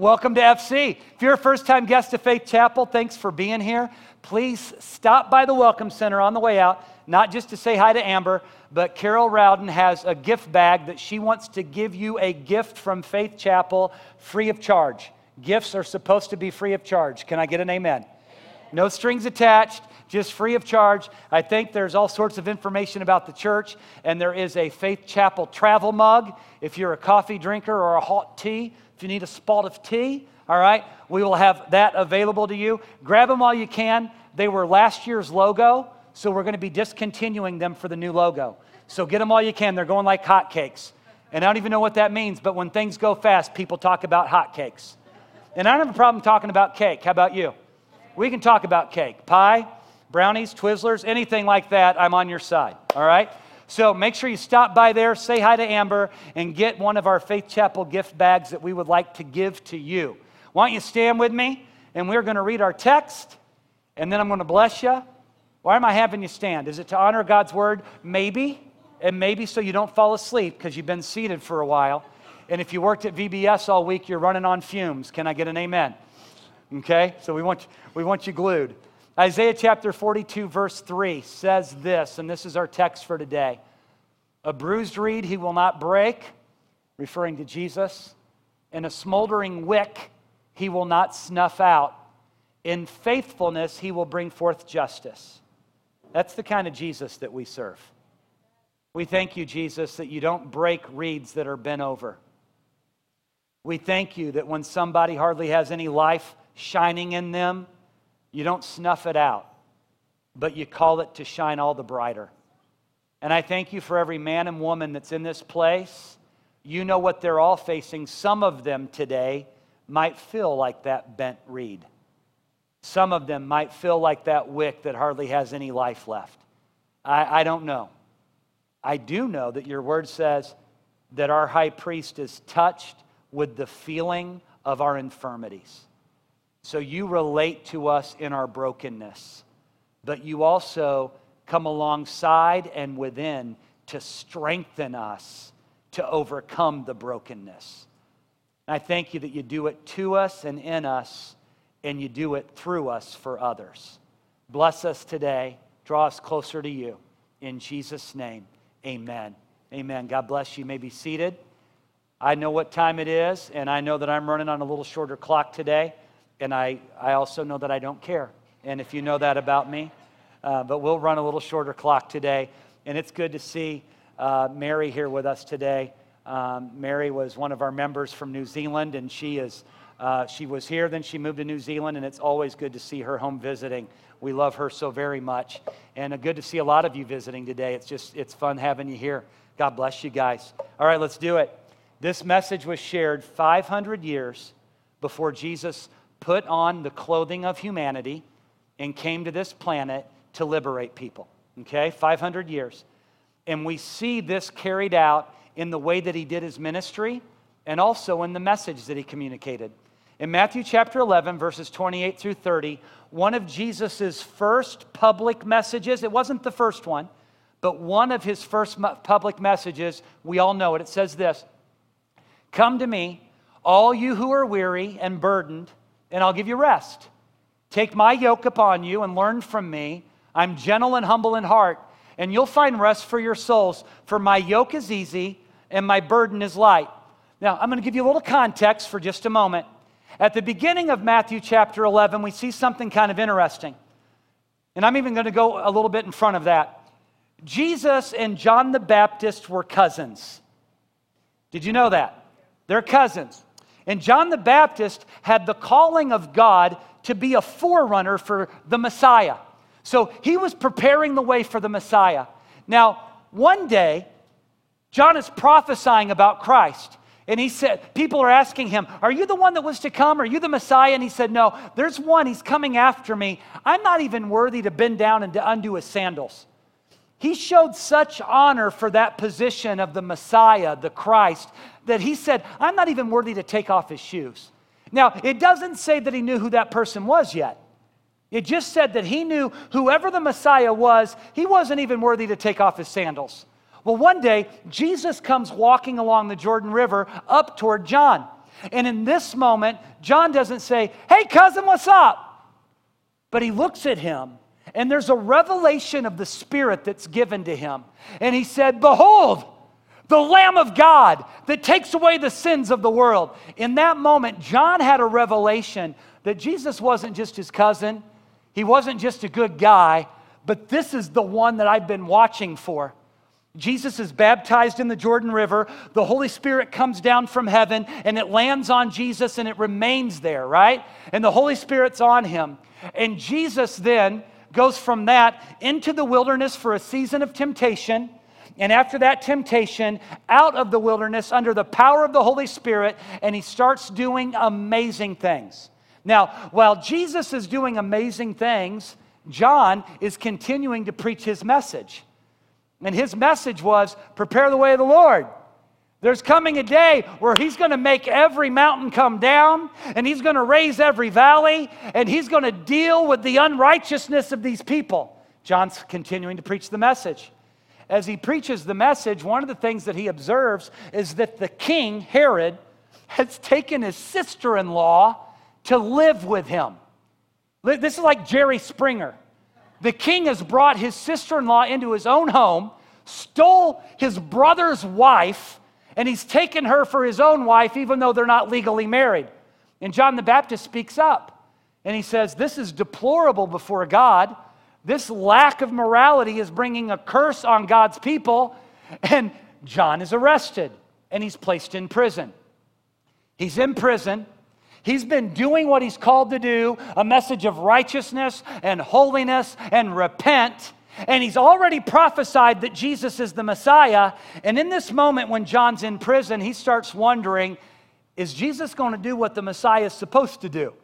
welcome to FC. If you're a first time guest of Faith Chapel, thanks for being here. Please stop by the Welcome Center on the way out, not just to say hi to Amber, but Carol Rowden has a gift bag that she wants to give you a gift from Faith Chapel free of charge. Gifts are supposed to be free of charge. Can I get an amen? No strings attached, just free of charge. I think there's all sorts of information about the church, and there is a Faith Chapel travel mug. If you're a coffee drinker or a hot tea, if you need a spot of tea, all right, we will have that available to you. Grab them while you can. They were last year's logo, so we're going to be discontinuing them for the new logo. So get them while you can. They're going like hotcakes. And I don't even know what that means, but when things go fast, people talk about hotcakes. And I don't have a problem talking about cake. How about you? We can talk about cake. Pie, brownies, Twizzlers, anything like that, I'm on your side. All right? So make sure you stop by there, say hi to Amber, and get one of our Faith Chapel gift bags that we would like to give to you. Why don't you stand with me? And we're going to read our text, and then I'm going to bless you. Why am I having you stand? Is it to honor God's word? Maybe. And maybe so you don't fall asleep because you've been seated for a while. And if you worked at VBS all week, you're running on fumes. Can I get an amen? Okay? So we want, you, we want you glued. Isaiah chapter 42, verse 3 says this, and this is our text for today A bruised reed he will not break, referring to Jesus, and a smoldering wick he will not snuff out. In faithfulness he will bring forth justice. That's the kind of Jesus that we serve. We thank you, Jesus, that you don't break reeds that are bent over. We thank you that when somebody hardly has any life shining in them, you don't snuff it out, but you call it to shine all the brighter. And I thank you for every man and woman that's in this place. You know what they're all facing. Some of them today might feel like that bent reed. Some of them might feel like that wick that hardly has any life left. I, I don't know. I do know that your word says that our high priest is touched with the feeling of our infirmities. So you relate to us in our brokenness, but you also come alongside and within to strengthen us to overcome the brokenness. And I thank you that you do it to us and in us, and you do it through us for others. Bless us today. Draw us closer to you. In Jesus' name, amen. Amen. God bless you. you may be seated. I know what time it is, and I know that I'm running on a little shorter clock today and I, I also know that I don't care. And if you know that about me, uh, but we'll run a little shorter clock today. And it's good to see uh, Mary here with us today. Um, Mary was one of our members from New Zealand, and she is. Uh, she was here, then she moved to New Zealand, and it's always good to see her home visiting. We love her so very much, and uh, good to see a lot of you visiting today. It's just it's fun having you here. God bless you guys. All right, let's do it. This message was shared 500 years before Jesus put on the clothing of humanity and came to this planet to liberate people. Okay, 500 years. And we see this carried out in the way that he did his ministry and also in the message that he communicated. In Matthew chapter 11, verses 28 through 30, one of Jesus' first public messages, it wasn't the first one, but one of his first public messages, we all know it. It says this Come to me, all you who are weary and burdened and I'll give you rest. Take my yoke upon you and learn from me. I'm gentle and humble in heart, and you'll find rest for your souls. For my yoke is easy and my burden is light. Now, I'm going to give you a little context for just a moment. At the beginning of Matthew chapter 11, we see something kind of interesting. And I'm even going to go a little bit in front of that. Jesus and John the Baptist were cousins. Did you know that? They're cousins. And John the Baptist had the calling of God to be a forerunner for the Messiah. So he was preparing the way for the Messiah. Now, one day, John is prophesying about Christ. And he said, people are asking him, Are you the one that was to come? Are you the Messiah? And he said, No, there's one. He's coming after me. I'm not even worthy to bend down and to undo his sandals. He showed such honor for that position of the Messiah, the Christ, that he said, I'm not even worthy to take off his shoes. Now, it doesn't say that he knew who that person was yet. It just said that he knew whoever the Messiah was, he wasn't even worthy to take off his sandals. Well, one day, Jesus comes walking along the Jordan River up toward John. And in this moment, John doesn't say, Hey, cousin, what's up? But he looks at him, and there's a revelation of the Spirit that's given to him. And he said, Behold, the Lamb of God that takes away the sins of the world. In that moment, John had a revelation that Jesus wasn't just his cousin, he wasn't just a good guy, but this is the one that I've been watching for. Jesus is baptized in the Jordan River. The Holy Spirit comes down from heaven and it lands on Jesus and it remains there, right? And the Holy Spirit's on him. And Jesus then goes from that into the wilderness for a season of temptation. And after that temptation, out of the wilderness under the power of the Holy Spirit, and he starts doing amazing things. Now, while Jesus is doing amazing things, John is continuing to preach his message. And his message was prepare the way of the Lord. There's coming a day where he's going to make every mountain come down, and he's going to raise every valley, and he's going to deal with the unrighteousness of these people. John's continuing to preach the message. As he preaches the message, one of the things that he observes is that the king, Herod, has taken his sister in law to live with him. This is like Jerry Springer. The king has brought his sister in law into his own home, stole his brother's wife, and he's taken her for his own wife, even though they're not legally married. And John the Baptist speaks up and he says, This is deplorable before God. This lack of morality is bringing a curse on God's people. And John is arrested and he's placed in prison. He's in prison. He's been doing what he's called to do a message of righteousness and holiness and repent. And he's already prophesied that Jesus is the Messiah. And in this moment, when John's in prison, he starts wondering is Jesus going to do what the Messiah is supposed to do?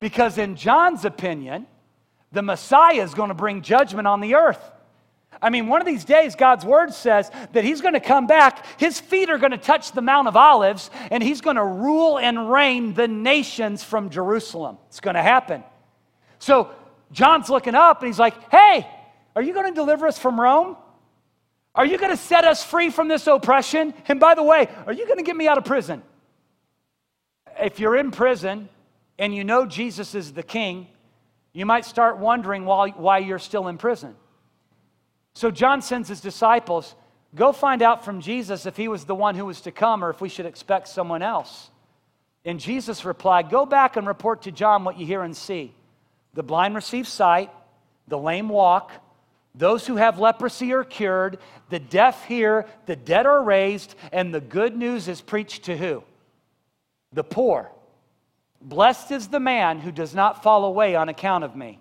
Because, in John's opinion, the Messiah is going to bring judgment on the earth. I mean, one of these days, God's word says that he's going to come back. His feet are going to touch the Mount of Olives, and he's going to rule and reign the nations from Jerusalem. It's going to happen. So, John's looking up and he's like, Hey, are you going to deliver us from Rome? Are you going to set us free from this oppression? And by the way, are you going to get me out of prison? If you're in prison and you know Jesus is the king, you might start wondering why, why you're still in prison. So John sends his disciples, Go find out from Jesus if he was the one who was to come or if we should expect someone else. And Jesus replied, Go back and report to John what you hear and see. The blind receive sight, the lame walk, those who have leprosy are cured, the deaf hear, the dead are raised, and the good news is preached to who? The poor. Blessed is the man who does not fall away on account of me.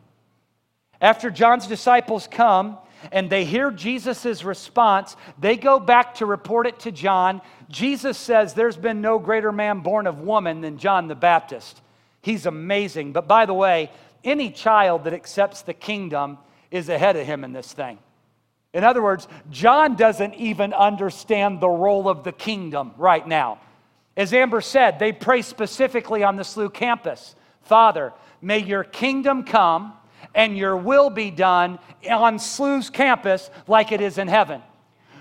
After John's disciples come and they hear Jesus' response, they go back to report it to John. Jesus says, There's been no greater man born of woman than John the Baptist. He's amazing. But by the way, any child that accepts the kingdom is ahead of him in this thing. In other words, John doesn't even understand the role of the kingdom right now. As Amber said, they pray specifically on the SLU campus Father, may your kingdom come and your will be done on SLU's campus like it is in heaven.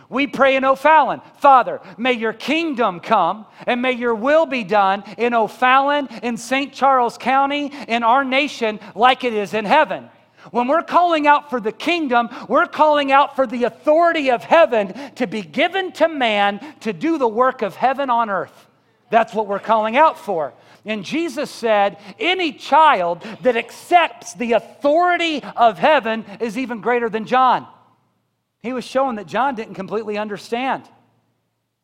We pray in O'Fallon, Father, may your kingdom come and may your will be done in O'Fallon, in St. Charles County, in our nation, like it is in heaven. When we're calling out for the kingdom, we're calling out for the authority of heaven to be given to man to do the work of heaven on earth. That's what we're calling out for. And Jesus said, Any child that accepts the authority of heaven is even greater than John. He was showing that John didn't completely understand.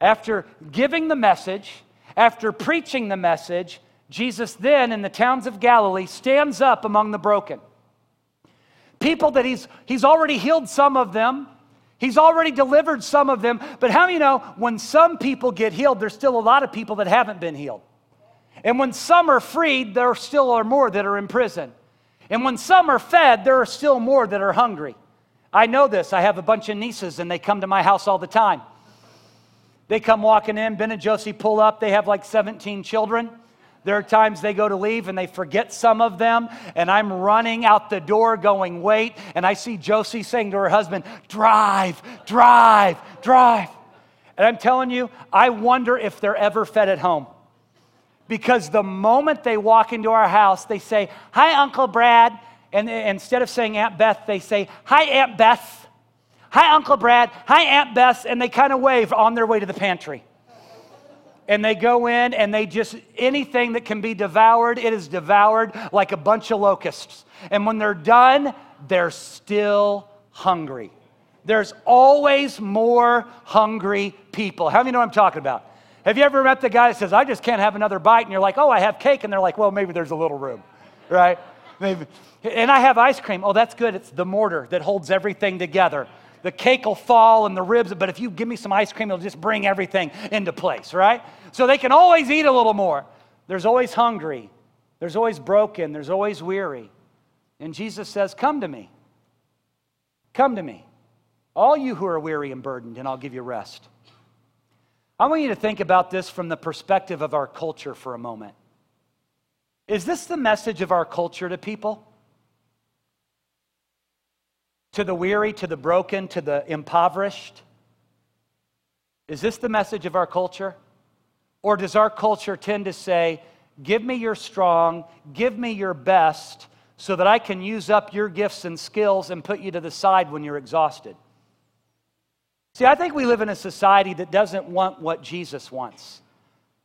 After giving the message, after preaching the message, Jesus then in the towns of Galilee stands up among the broken. People that he's, he's already healed some of them, he's already delivered some of them. But how do you know when some people get healed, there's still a lot of people that haven't been healed? And when some are freed, there still are more that are in prison. And when some are fed, there are still more that are hungry. I know this. I have a bunch of nieces, and they come to my house all the time. They come walking in. Ben and Josie pull up. They have like 17 children. There are times they go to leave and they forget some of them, and I'm running out the door going, wait. And I see Josie saying to her husband, drive, drive, drive. And I'm telling you, I wonder if they're ever fed at home. because the moment they walk into our house, they say, Hi, Uncle Brad. And instead of saying Aunt Beth, they say, Hi, Aunt Beth. Hi, Uncle Brad. Hi, Aunt Beth. And they kind of wave on their way to the pantry. And they go in and they just, anything that can be devoured, it is devoured like a bunch of locusts. And when they're done, they're still hungry. There's always more hungry people. How many know what I'm talking about? Have you ever met the guy that says, I just can't have another bite? And you're like, oh, I have cake. And they're like, well, maybe there's a little room, right? Maybe. And I have ice cream. Oh, that's good. It's the mortar that holds everything together. The cake will fall and the ribs, but if you give me some ice cream, it'll just bring everything into place, right? So they can always eat a little more. There's always hungry. There's always broken. There's always weary. And Jesus says, Come to me. Come to me. All you who are weary and burdened, and I'll give you rest. I want you to think about this from the perspective of our culture for a moment. Is this the message of our culture to people? To the weary, to the broken, to the impoverished? Is this the message of our culture? Or does our culture tend to say, Give me your strong, give me your best, so that I can use up your gifts and skills and put you to the side when you're exhausted? See, I think we live in a society that doesn't want what Jesus wants.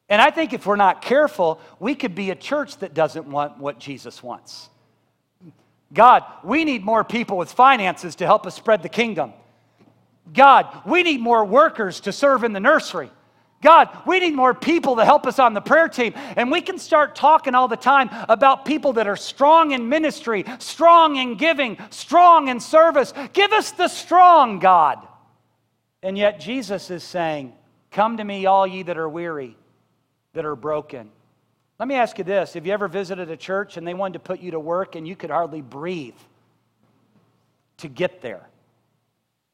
And I think if we're not careful, we could be a church that doesn't want what Jesus wants. God, we need more people with finances to help us spread the kingdom. God, we need more workers to serve in the nursery. God, we need more people to help us on the prayer team. And we can start talking all the time about people that are strong in ministry, strong in giving, strong in service. Give us the strong, God. And yet Jesus is saying, Come to me, all ye that are weary, that are broken. Let me ask you this Have you ever visited a church and they wanted to put you to work and you could hardly breathe to get there?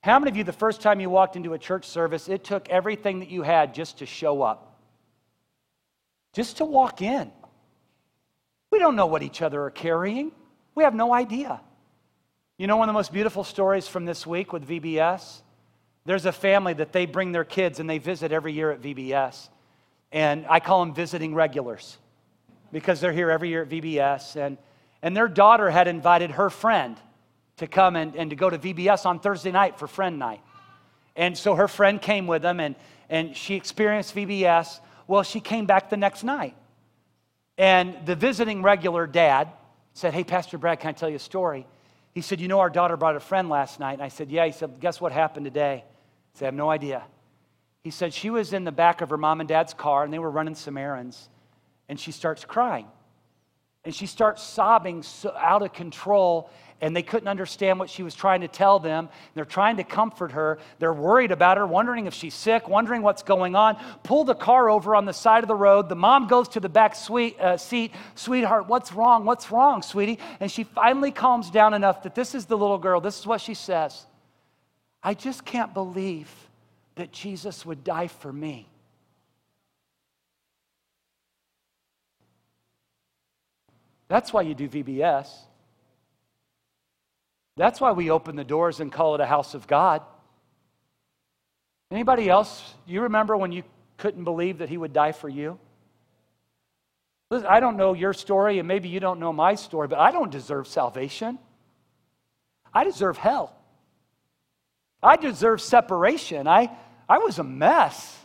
How many of you, the first time you walked into a church service, it took everything that you had just to show up? Just to walk in. We don't know what each other are carrying, we have no idea. You know, one of the most beautiful stories from this week with VBS? There's a family that they bring their kids and they visit every year at VBS. And I call them visiting regulars because they're here every year at VBS. And, and their daughter had invited her friend to come and, and to go to VBS on Thursday night for friend night. And so her friend came with them and, and she experienced VBS. Well, she came back the next night. And the visiting regular dad said, Hey, Pastor Brad, can I tell you a story? He said, You know, our daughter brought a friend last night. And I said, Yeah. He said, Guess what happened today? I said, I have no idea. He said she was in the back of her mom and dad's car and they were running some errands. And she starts crying. And she starts sobbing so out of control and they couldn't understand what she was trying to tell them. They're trying to comfort her. They're worried about her, wondering if she's sick, wondering what's going on. Pull the car over on the side of the road. The mom goes to the back sweet, uh, seat. Sweetheart, what's wrong? What's wrong, sweetie? And she finally calms down enough that this is the little girl. This is what she says I just can't believe that Jesus would die for me. That's why you do VBS. That's why we open the doors and call it a house of God. Anybody else, you remember when you couldn't believe that he would die for you? Listen, I don't know your story, and maybe you don't know my story, but I don't deserve salvation. I deserve hell. I deserve separation. I, I was a mess.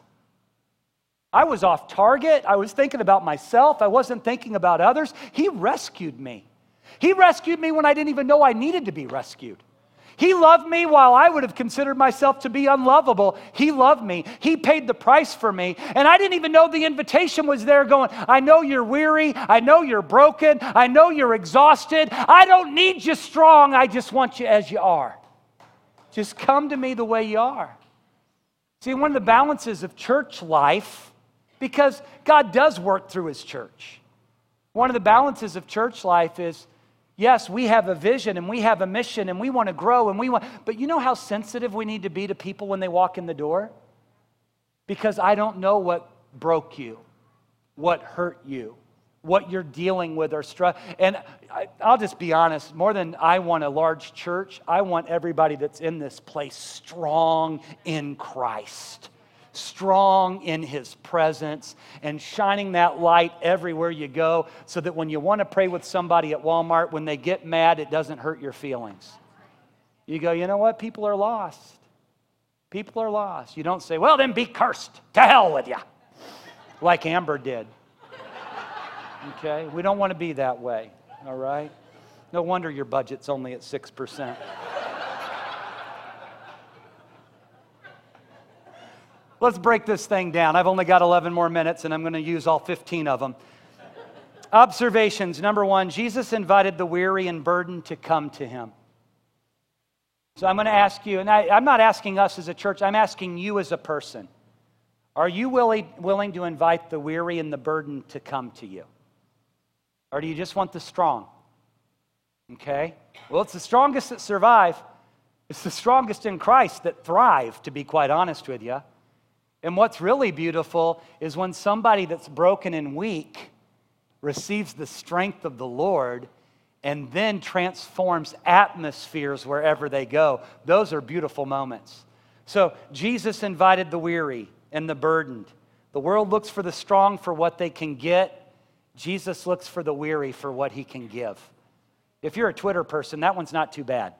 I was off target. I was thinking about myself. I wasn't thinking about others. He rescued me. He rescued me when I didn't even know I needed to be rescued. He loved me while I would have considered myself to be unlovable. He loved me. He paid the price for me. And I didn't even know the invitation was there going, I know you're weary. I know you're broken. I know you're exhausted. I don't need you strong. I just want you as you are. Just come to me the way you are. See, one of the balances of church life, because God does work through his church, one of the balances of church life is Yes, we have a vision and we have a mission and we want to grow and we want, but you know how sensitive we need to be to people when they walk in the door? Because I don't know what broke you, what hurt you, what you're dealing with or struggle. And I, I'll just be honest more than I want a large church, I want everybody that's in this place strong in Christ strong in His presence and shining that light everywhere you go so that when you want to pray with somebody at Walmart, when they get mad, it doesn't hurt your feelings. You go, you know what? People are lost. People are lost. You don't say, well, then be cursed. To hell with you. Like Amber did. Okay? We don't want to be that way. All right? No wonder your budget's only at 6%. Let's break this thing down. I've only got 11 more minutes and I'm going to use all 15 of them. Observations. Number one, Jesus invited the weary and burdened to come to him. So I'm going to ask you, and I, am not asking us as a church, I'm asking you as a person. Are you willing, willing to invite the weary and the burdened to come to you? Or do you just want the strong? Okay? Well, it's the strongest that survive. It's the strongest in Christ that thrive, to be quite honest with you. And what's really beautiful is when somebody that's broken and weak receives the strength of the Lord and then transforms atmospheres wherever they go. Those are beautiful moments. So, Jesus invited the weary and the burdened. The world looks for the strong for what they can get, Jesus looks for the weary for what he can give. If you're a Twitter person, that one's not too bad.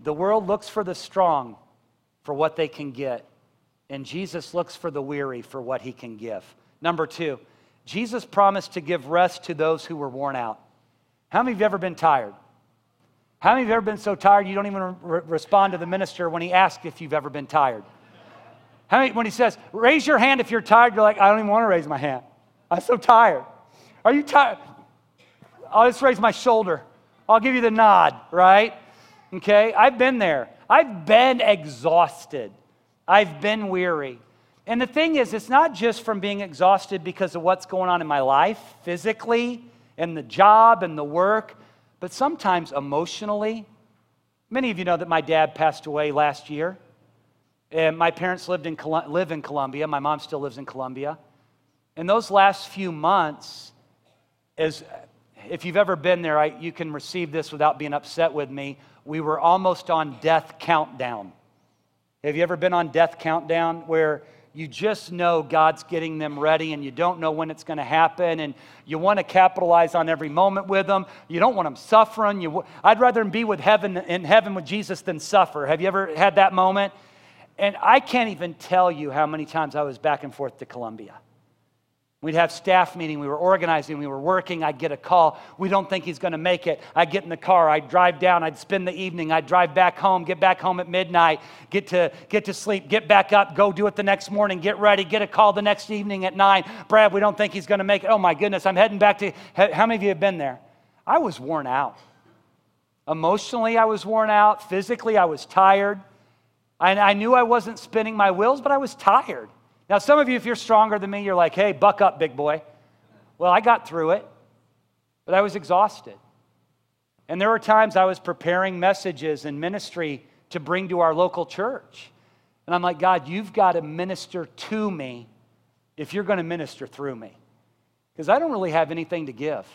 The world looks for the strong for what they can get, and Jesus looks for the weary for what he can give. Number two, Jesus promised to give rest to those who were worn out. How many of you have ever been tired? How many of you have ever been so tired you don't even re- respond to the minister when he asks if you've ever been tired? How many, when he says, raise your hand if you're tired, you're like, I don't even want to raise my hand. I'm so tired. Are you tired? I'll just raise my shoulder. I'll give you the nod, right? Okay? I've been there. I've been exhausted. I've been weary. And the thing is, it's not just from being exhausted because of what's going on in my life physically and the job and the work, but sometimes emotionally. Many of you know that my dad passed away last year. And my parents lived in, live in Columbia. My mom still lives in Columbia. In those last few months, as if you've ever been there, I, you can receive this without being upset with me. We were almost on death countdown. Have you ever been on death countdown where you just know God's getting them ready and you don't know when it's going to happen and you want to capitalize on every moment with them. You don't want them suffering. You, I'd rather be with heaven in heaven with Jesus than suffer. Have you ever had that moment? And I can't even tell you how many times I was back and forth to Columbia. We'd have staff meeting, we were organizing, we were working, I'd get a call. We don't think he's going to make it. I'd get in the car, I'd drive down, I'd spend the evening, I'd drive back home, get back home at midnight, get to get to sleep, get back up, go do it the next morning, get ready, get a call the next evening at 9. Brad, we don't think he's going to make it. Oh my goodness, I'm heading back to How many of you have been there? I was worn out. Emotionally, I was worn out. Physically, I was tired. I, I knew I wasn't spinning my wheels, but I was tired. Now, some of you, if you're stronger than me, you're like, hey, buck up, big boy. Well, I got through it, but I was exhausted. And there were times I was preparing messages and ministry to bring to our local church. And I'm like, God, you've got to minister to me if you're going to minister through me. Because I don't really have anything to give.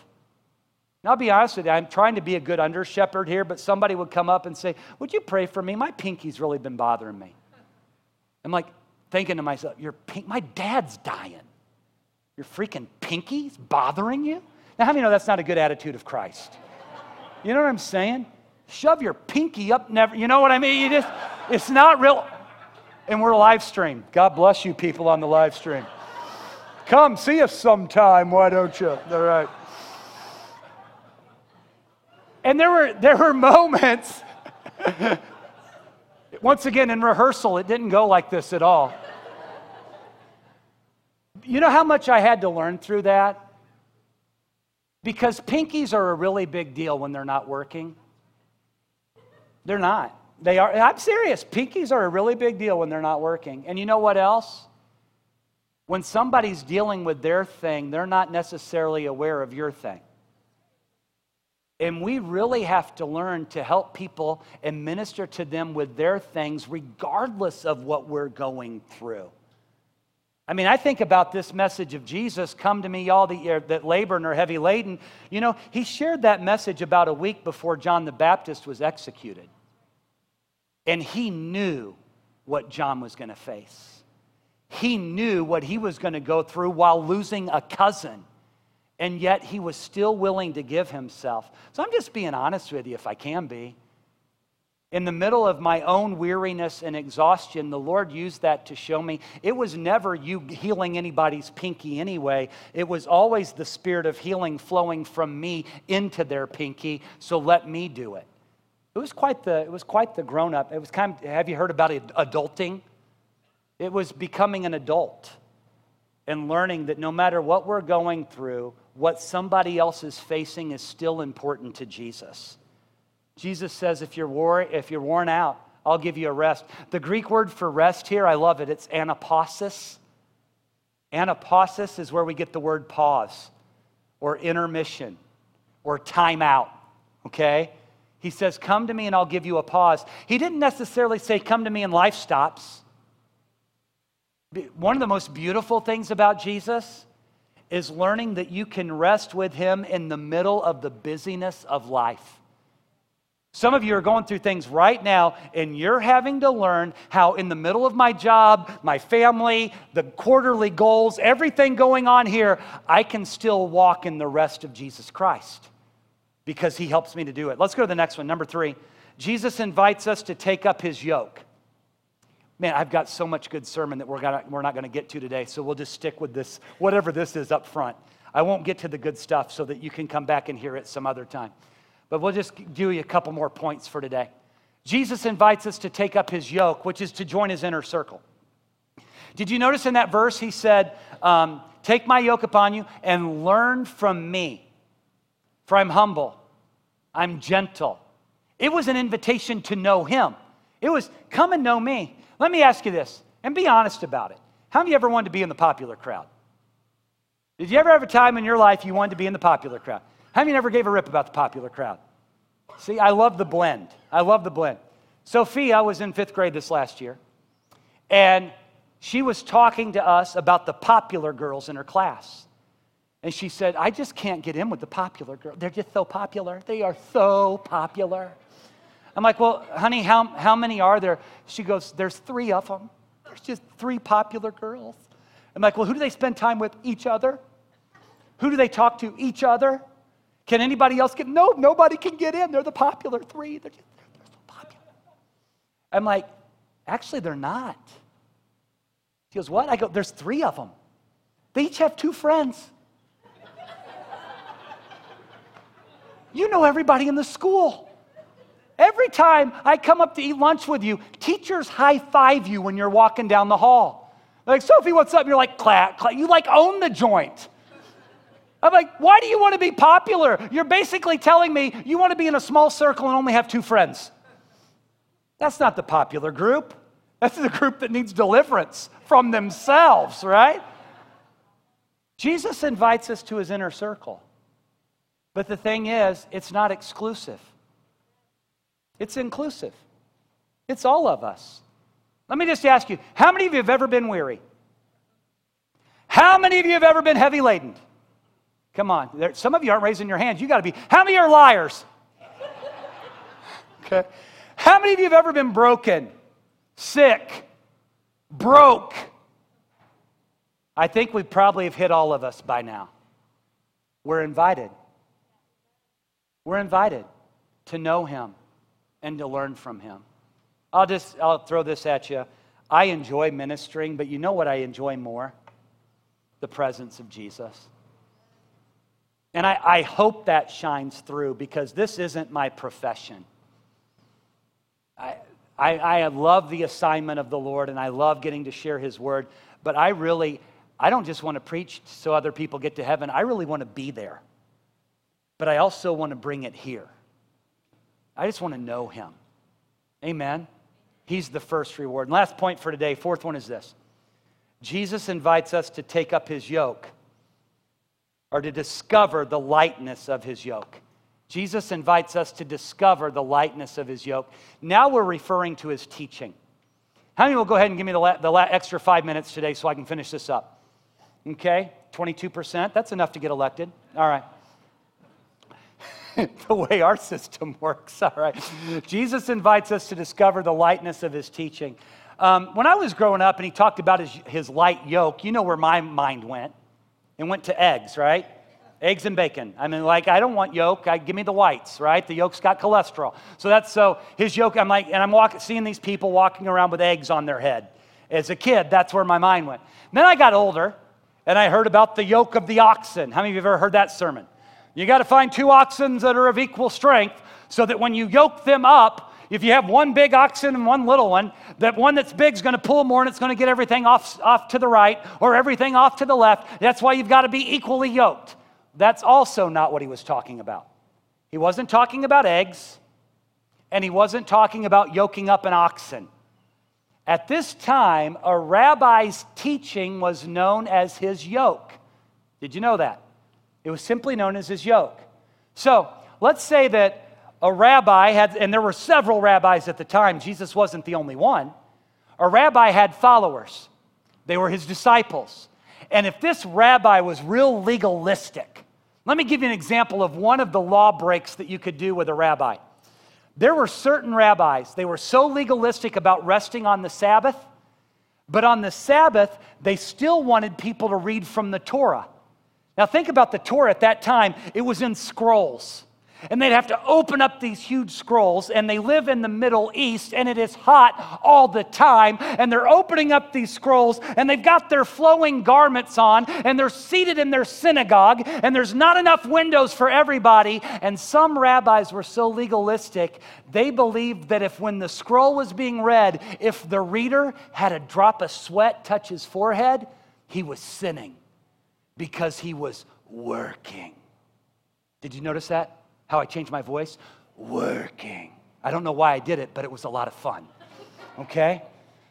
Now, I'll be honest with you, I'm trying to be a good under shepherd here, but somebody would come up and say, Would you pray for me? My pinky's really been bothering me. I'm like, thinking to myself, Your pink, my dad's dying. Your freaking pinky's bothering you? Now, how do you know that's not a good attitude of Christ? You know what I'm saying? Shove your pinky up, never, you know what I mean? You just, it's not real. And we're live stream. God bless you people on the live stream. Come see us sometime, why don't you? All right. And there were, there were moments, once again in rehearsal, it didn't go like this at all. You know how much I had to learn through that? Because pinkies are a really big deal when they're not working. They're not. They are, I'm serious. Pinkies are a really big deal when they're not working. And you know what else? When somebody's dealing with their thing, they're not necessarily aware of your thing. And we really have to learn to help people and minister to them with their things, regardless of what we're going through. I mean, I think about this message of Jesus come to me, that, that labor and are heavy laden. You know, he shared that message about a week before John the Baptist was executed. And he knew what John was going to face. He knew what he was going to go through while losing a cousin, and yet he was still willing to give himself. So I'm just being honest with you, if I can be. In the middle of my own weariness and exhaustion, the Lord used that to show me it was never you healing anybody's pinky anyway. It was always the spirit of healing flowing from me into their pinky, so let me do it. It was quite the, it was quite the grown up. It was kind of, have you heard about it, adulting? It was becoming an adult and learning that no matter what we're going through, what somebody else is facing is still important to Jesus. Jesus says, if you're, if you're worn out, I'll give you a rest. The Greek word for rest here, I love it. It's anapausis. Anapausis is where we get the word pause or intermission or timeout, okay? He says, Come to me and I'll give you a pause. He didn't necessarily say, Come to me and life stops. One of the most beautiful things about Jesus is learning that you can rest with him in the middle of the busyness of life. Some of you are going through things right now, and you're having to learn how, in the middle of my job, my family, the quarterly goals, everything going on here, I can still walk in the rest of Jesus Christ because he helps me to do it. Let's go to the next one. Number three Jesus invites us to take up his yoke. Man, I've got so much good sermon that we're, gonna, we're not going to get to today, so we'll just stick with this, whatever this is up front. I won't get to the good stuff so that you can come back and hear it some other time. But we'll just give you a couple more points for today. Jesus invites us to take up his yoke, which is to join his inner circle. Did you notice in that verse he said, um, Take my yoke upon you and learn from me, for I'm humble, I'm gentle. It was an invitation to know him. It was, Come and know me. Let me ask you this, and be honest about it. How many of you ever wanted to be in the popular crowd? Did you ever have a time in your life you wanted to be in the popular crowd? How many never gave a rip about the popular crowd? See, I love the blend. I love the blend. Sophia I was in fifth grade this last year, and she was talking to us about the popular girls in her class. And she said, I just can't get in with the popular girls. They're just so popular. They are so popular. I'm like, well, honey, how, how many are there? She goes, there's three of them. There's just three popular girls. I'm like, well, who do they spend time with? Each other. Who do they talk to? Each other. Can anybody else get? No, nobody can get in. They're the popular three. They're, they're so popular. I'm like, actually, they're not. He goes, what? I go, there's three of them. They each have two friends. you know everybody in the school. Every time I come up to eat lunch with you, teachers high five you when you're walking down the hall. They're like, Sophie, what's up? And you're like, clack, clack. You like own the joint. I'm like, why do you want to be popular? You're basically telling me you want to be in a small circle and only have two friends. That's not the popular group. That's the group that needs deliverance from themselves, right? Jesus invites us to his inner circle. But the thing is, it's not exclusive, it's inclusive. It's all of us. Let me just ask you how many of you have ever been weary? How many of you have ever been heavy laden? Come on. There, some of you aren't raising your hands. You got to be. How many are liars? okay. How many of you have ever been broken, sick, broke? I think we probably have hit all of us by now. We're invited. We're invited to know him and to learn from him. I'll just I'll throw this at you. I enjoy ministering, but you know what I enjoy more? The presence of Jesus. And I, I hope that shines through because this isn't my profession. I, I, I love the assignment of the Lord and I love getting to share His word, but I really, I don't just want to preach so other people get to heaven. I really want to be there. But I also want to bring it here. I just want to know Him. Amen. He's the first reward. And last point for today, fourth one is this Jesus invites us to take up His yoke or to discover the lightness of his yoke. Jesus invites us to discover the lightness of his yoke. Now we're referring to his teaching. How many will go ahead and give me the, la- the la- extra five minutes today so I can finish this up? Okay, 22%. That's enough to get elected. All right. the way our system works, all right. Jesus invites us to discover the lightness of his teaching. Um, when I was growing up and he talked about his, his light yoke, you know where my mind went. It went to eggs, right? Eggs and bacon. I mean, like, I don't want yolk. I, give me the whites, right? The yolk's got cholesterol. So that's so his yolk. I'm like, and I'm walking, seeing these people walking around with eggs on their head. As a kid, that's where my mind went. then I got older and I heard about the yoke of the oxen. How many of you have ever heard that sermon? You got to find two oxen that are of equal strength so that when you yoke them up, if you have one big oxen and one little one, that one that's big is going to pull more and it's going to get everything off, off to the right or everything off to the left. That's why you've got to be equally yoked. That's also not what he was talking about. He wasn't talking about eggs, and he wasn't talking about yoking up an oxen. At this time, a rabbi's teaching was known as his yoke. Did you know that? It was simply known as his yoke. So let's say that a rabbi had, and there were several rabbis at the time, Jesus wasn't the only one. A rabbi had followers, they were his disciples. And if this rabbi was real legalistic, let me give you an example of one of the law breaks that you could do with a rabbi. There were certain rabbis, they were so legalistic about resting on the Sabbath, but on the Sabbath, they still wanted people to read from the Torah. Now, think about the Torah at that time, it was in scrolls and they'd have to open up these huge scrolls and they live in the middle east and it is hot all the time. And they're opening up these scrolls and they've got their flowing garments on and they're seated in their synagogue and there's not enough windows for everybody. And some rabbis were so legalistic they believed that if when the scroll was being read if the reader had a drop of sweat touch his forehead he was sinning because he was working. Did you notice that how I changed my voice? Working. I don't know why I did it, but it was a lot of fun. Okay?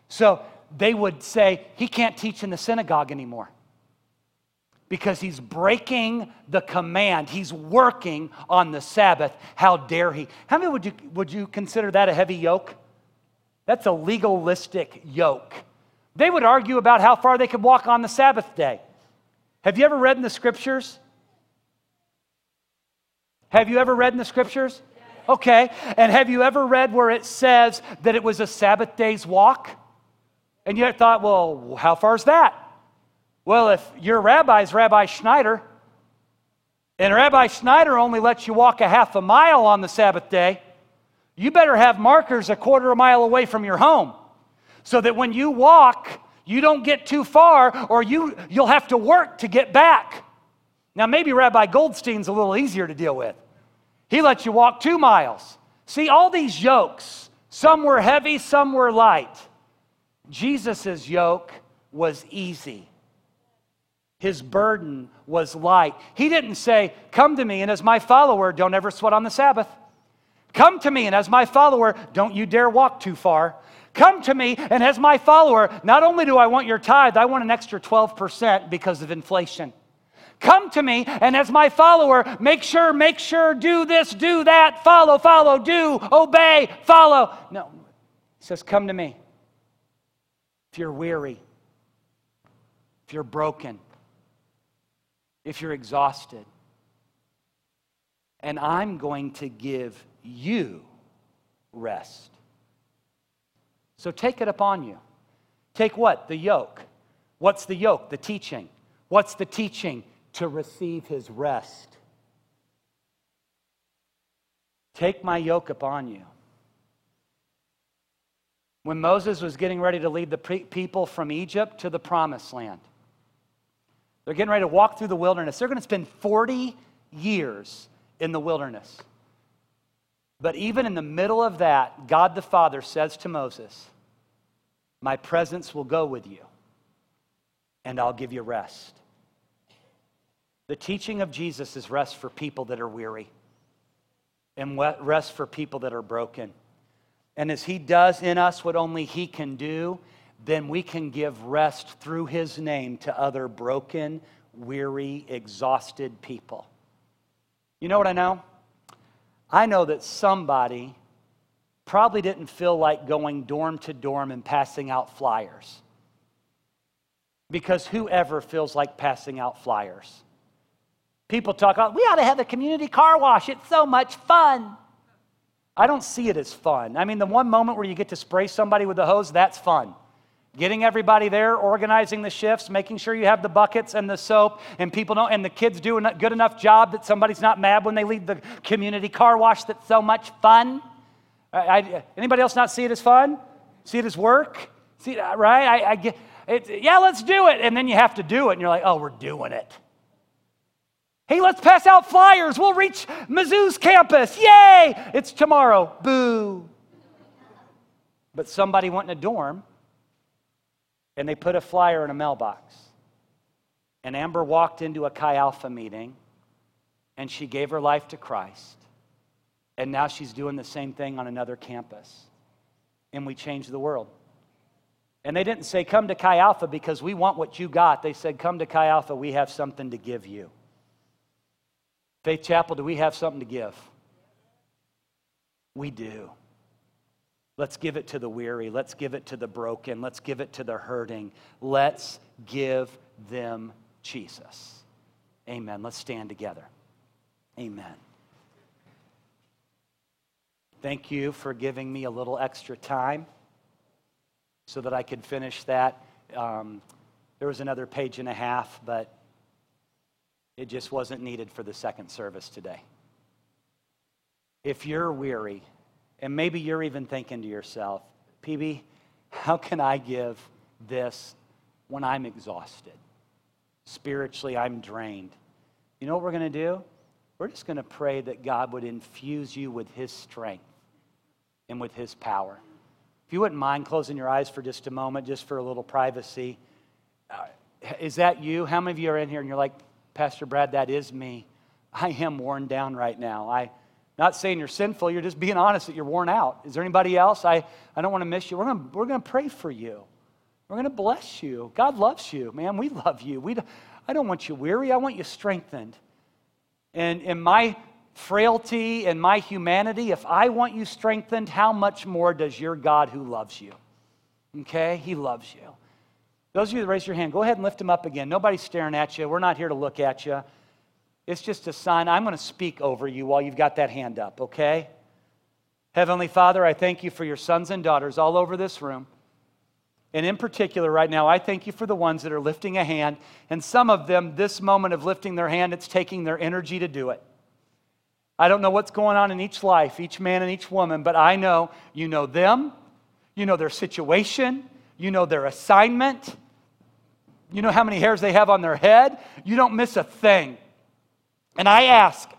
So they would say, he can't teach in the synagogue anymore because he's breaking the command. He's working on the Sabbath. How dare he? How many would you, would you consider that a heavy yoke? That's a legalistic yoke. They would argue about how far they could walk on the Sabbath day. Have you ever read in the scriptures have you ever read in the scriptures? Okay. And have you ever read where it says that it was a Sabbath day's walk? And you thought, well, how far is that? Well, if your rabbi is Rabbi Schneider, and Rabbi Schneider only lets you walk a half a mile on the Sabbath day, you better have markers a quarter of a mile away from your home so that when you walk, you don't get too far or you, you'll have to work to get back. Now, maybe Rabbi Goldstein's a little easier to deal with. He lets you walk two miles. See, all these yokes, some were heavy, some were light. Jesus' yoke was easy. His burden was light. He didn't say, Come to me, and as my follower, don't ever sweat on the Sabbath. Come to me, and as my follower, don't you dare walk too far. Come to me, and as my follower, not only do I want your tithe, I want an extra 12% because of inflation. Come to me, and as my follower, make sure, make sure, do this, do that, follow, follow, do, obey, follow. No, he says, Come to me. If you're weary, if you're broken, if you're exhausted, and I'm going to give you rest. So take it upon you. Take what? The yoke. What's the yoke? The teaching. What's the teaching? To receive his rest. Take my yoke upon you. When Moses was getting ready to lead the people from Egypt to the promised land, they're getting ready to walk through the wilderness. They're going to spend 40 years in the wilderness. But even in the middle of that, God the Father says to Moses, My presence will go with you, and I'll give you rest. The teaching of Jesus is rest for people that are weary and rest for people that are broken. And as He does in us what only He can do, then we can give rest through His name to other broken, weary, exhausted people. You know what I know? I know that somebody probably didn't feel like going dorm to dorm and passing out flyers. Because whoever feels like passing out flyers? People talk about, we ought to have a community car wash. It's so much fun. I don't see it as fun. I mean, the one moment where you get to spray somebody with a hose, that's fun. Getting everybody there, organizing the shifts, making sure you have the buckets and the soap, and people know, and the kids do a good enough job that somebody's not mad when they leave the community car wash that's so much fun. I, I, anybody else not see it as fun? See it as work? See, uh, right? I, I get, it, yeah, let's do it. And then you have to do it, and you're like, oh, we're doing it. Hey, let's pass out flyers. We'll reach Mizzou's campus. Yay! It's tomorrow. Boo. But somebody went in a dorm and they put a flyer in a mailbox. And Amber walked into a Chi Alpha meeting and she gave her life to Christ. And now she's doing the same thing on another campus. And we changed the world. And they didn't say, Come to Chi Alpha because we want what you got. They said, Come to Chi Alpha, we have something to give you. Faith Chapel, do we have something to give? We do. Let's give it to the weary. Let's give it to the broken. Let's give it to the hurting. Let's give them Jesus. Amen. Let's stand together. Amen. Thank you for giving me a little extra time so that I could finish that. Um, there was another page and a half, but it just wasn't needed for the second service today. If you're weary, and maybe you're even thinking to yourself, PB, how can I give this when I'm exhausted? Spiritually, I'm drained. You know what we're going to do? We're just going to pray that God would infuse you with His strength and with His power. If you wouldn't mind closing your eyes for just a moment, just for a little privacy. Uh, is that you? How many of you are in here and you're like, Pastor Brad, that is me. I am worn down right now. I not saying you're sinful, you're just being honest that you're worn out. Is there anybody else? I, I don't want to miss you. We're going we're gonna pray for you. We're going to bless you. God loves you, man. We love you. We, I don't want you weary. I want you strengthened. And in my frailty and my humanity, if I want you strengthened, how much more does your God who loves you? Okay? He loves you. Those of you that raise your hand, go ahead and lift them up again. Nobody's staring at you. We're not here to look at you. It's just a sign. I'm going to speak over you while you've got that hand up, okay? Heavenly Father, I thank you for your sons and daughters all over this room. And in particular, right now, I thank you for the ones that are lifting a hand. And some of them, this moment of lifting their hand, it's taking their energy to do it. I don't know what's going on in each life, each man and each woman, but I know you know them, you know their situation, you know their assignment. You know how many hairs they have on their head. You don't miss a thing. And I ask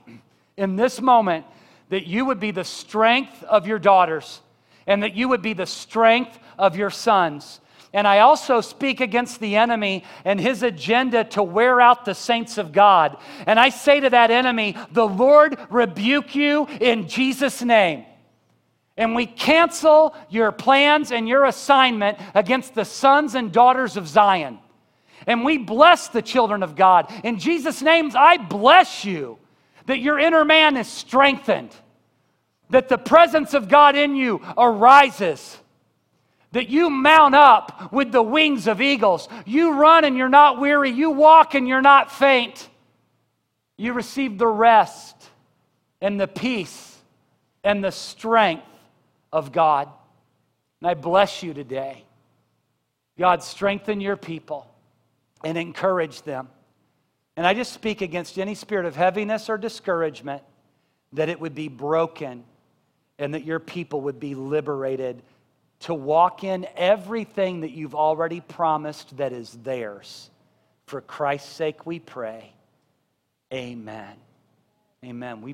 in this moment that you would be the strength of your daughters and that you would be the strength of your sons. And I also speak against the enemy and his agenda to wear out the saints of God. And I say to that enemy, the Lord rebuke you in Jesus' name. And we cancel your plans and your assignment against the sons and daughters of Zion. And we bless the children of God. In Jesus' name, I bless you that your inner man is strengthened, that the presence of God in you arises, that you mount up with the wings of eagles. You run and you're not weary, you walk and you're not faint. You receive the rest and the peace and the strength of God. And I bless you today. God, strengthen your people and encourage them. And I just speak against any spirit of heaviness or discouragement that it would be broken and that your people would be liberated to walk in everything that you've already promised that is theirs. For Christ's sake we pray. Amen. Amen. We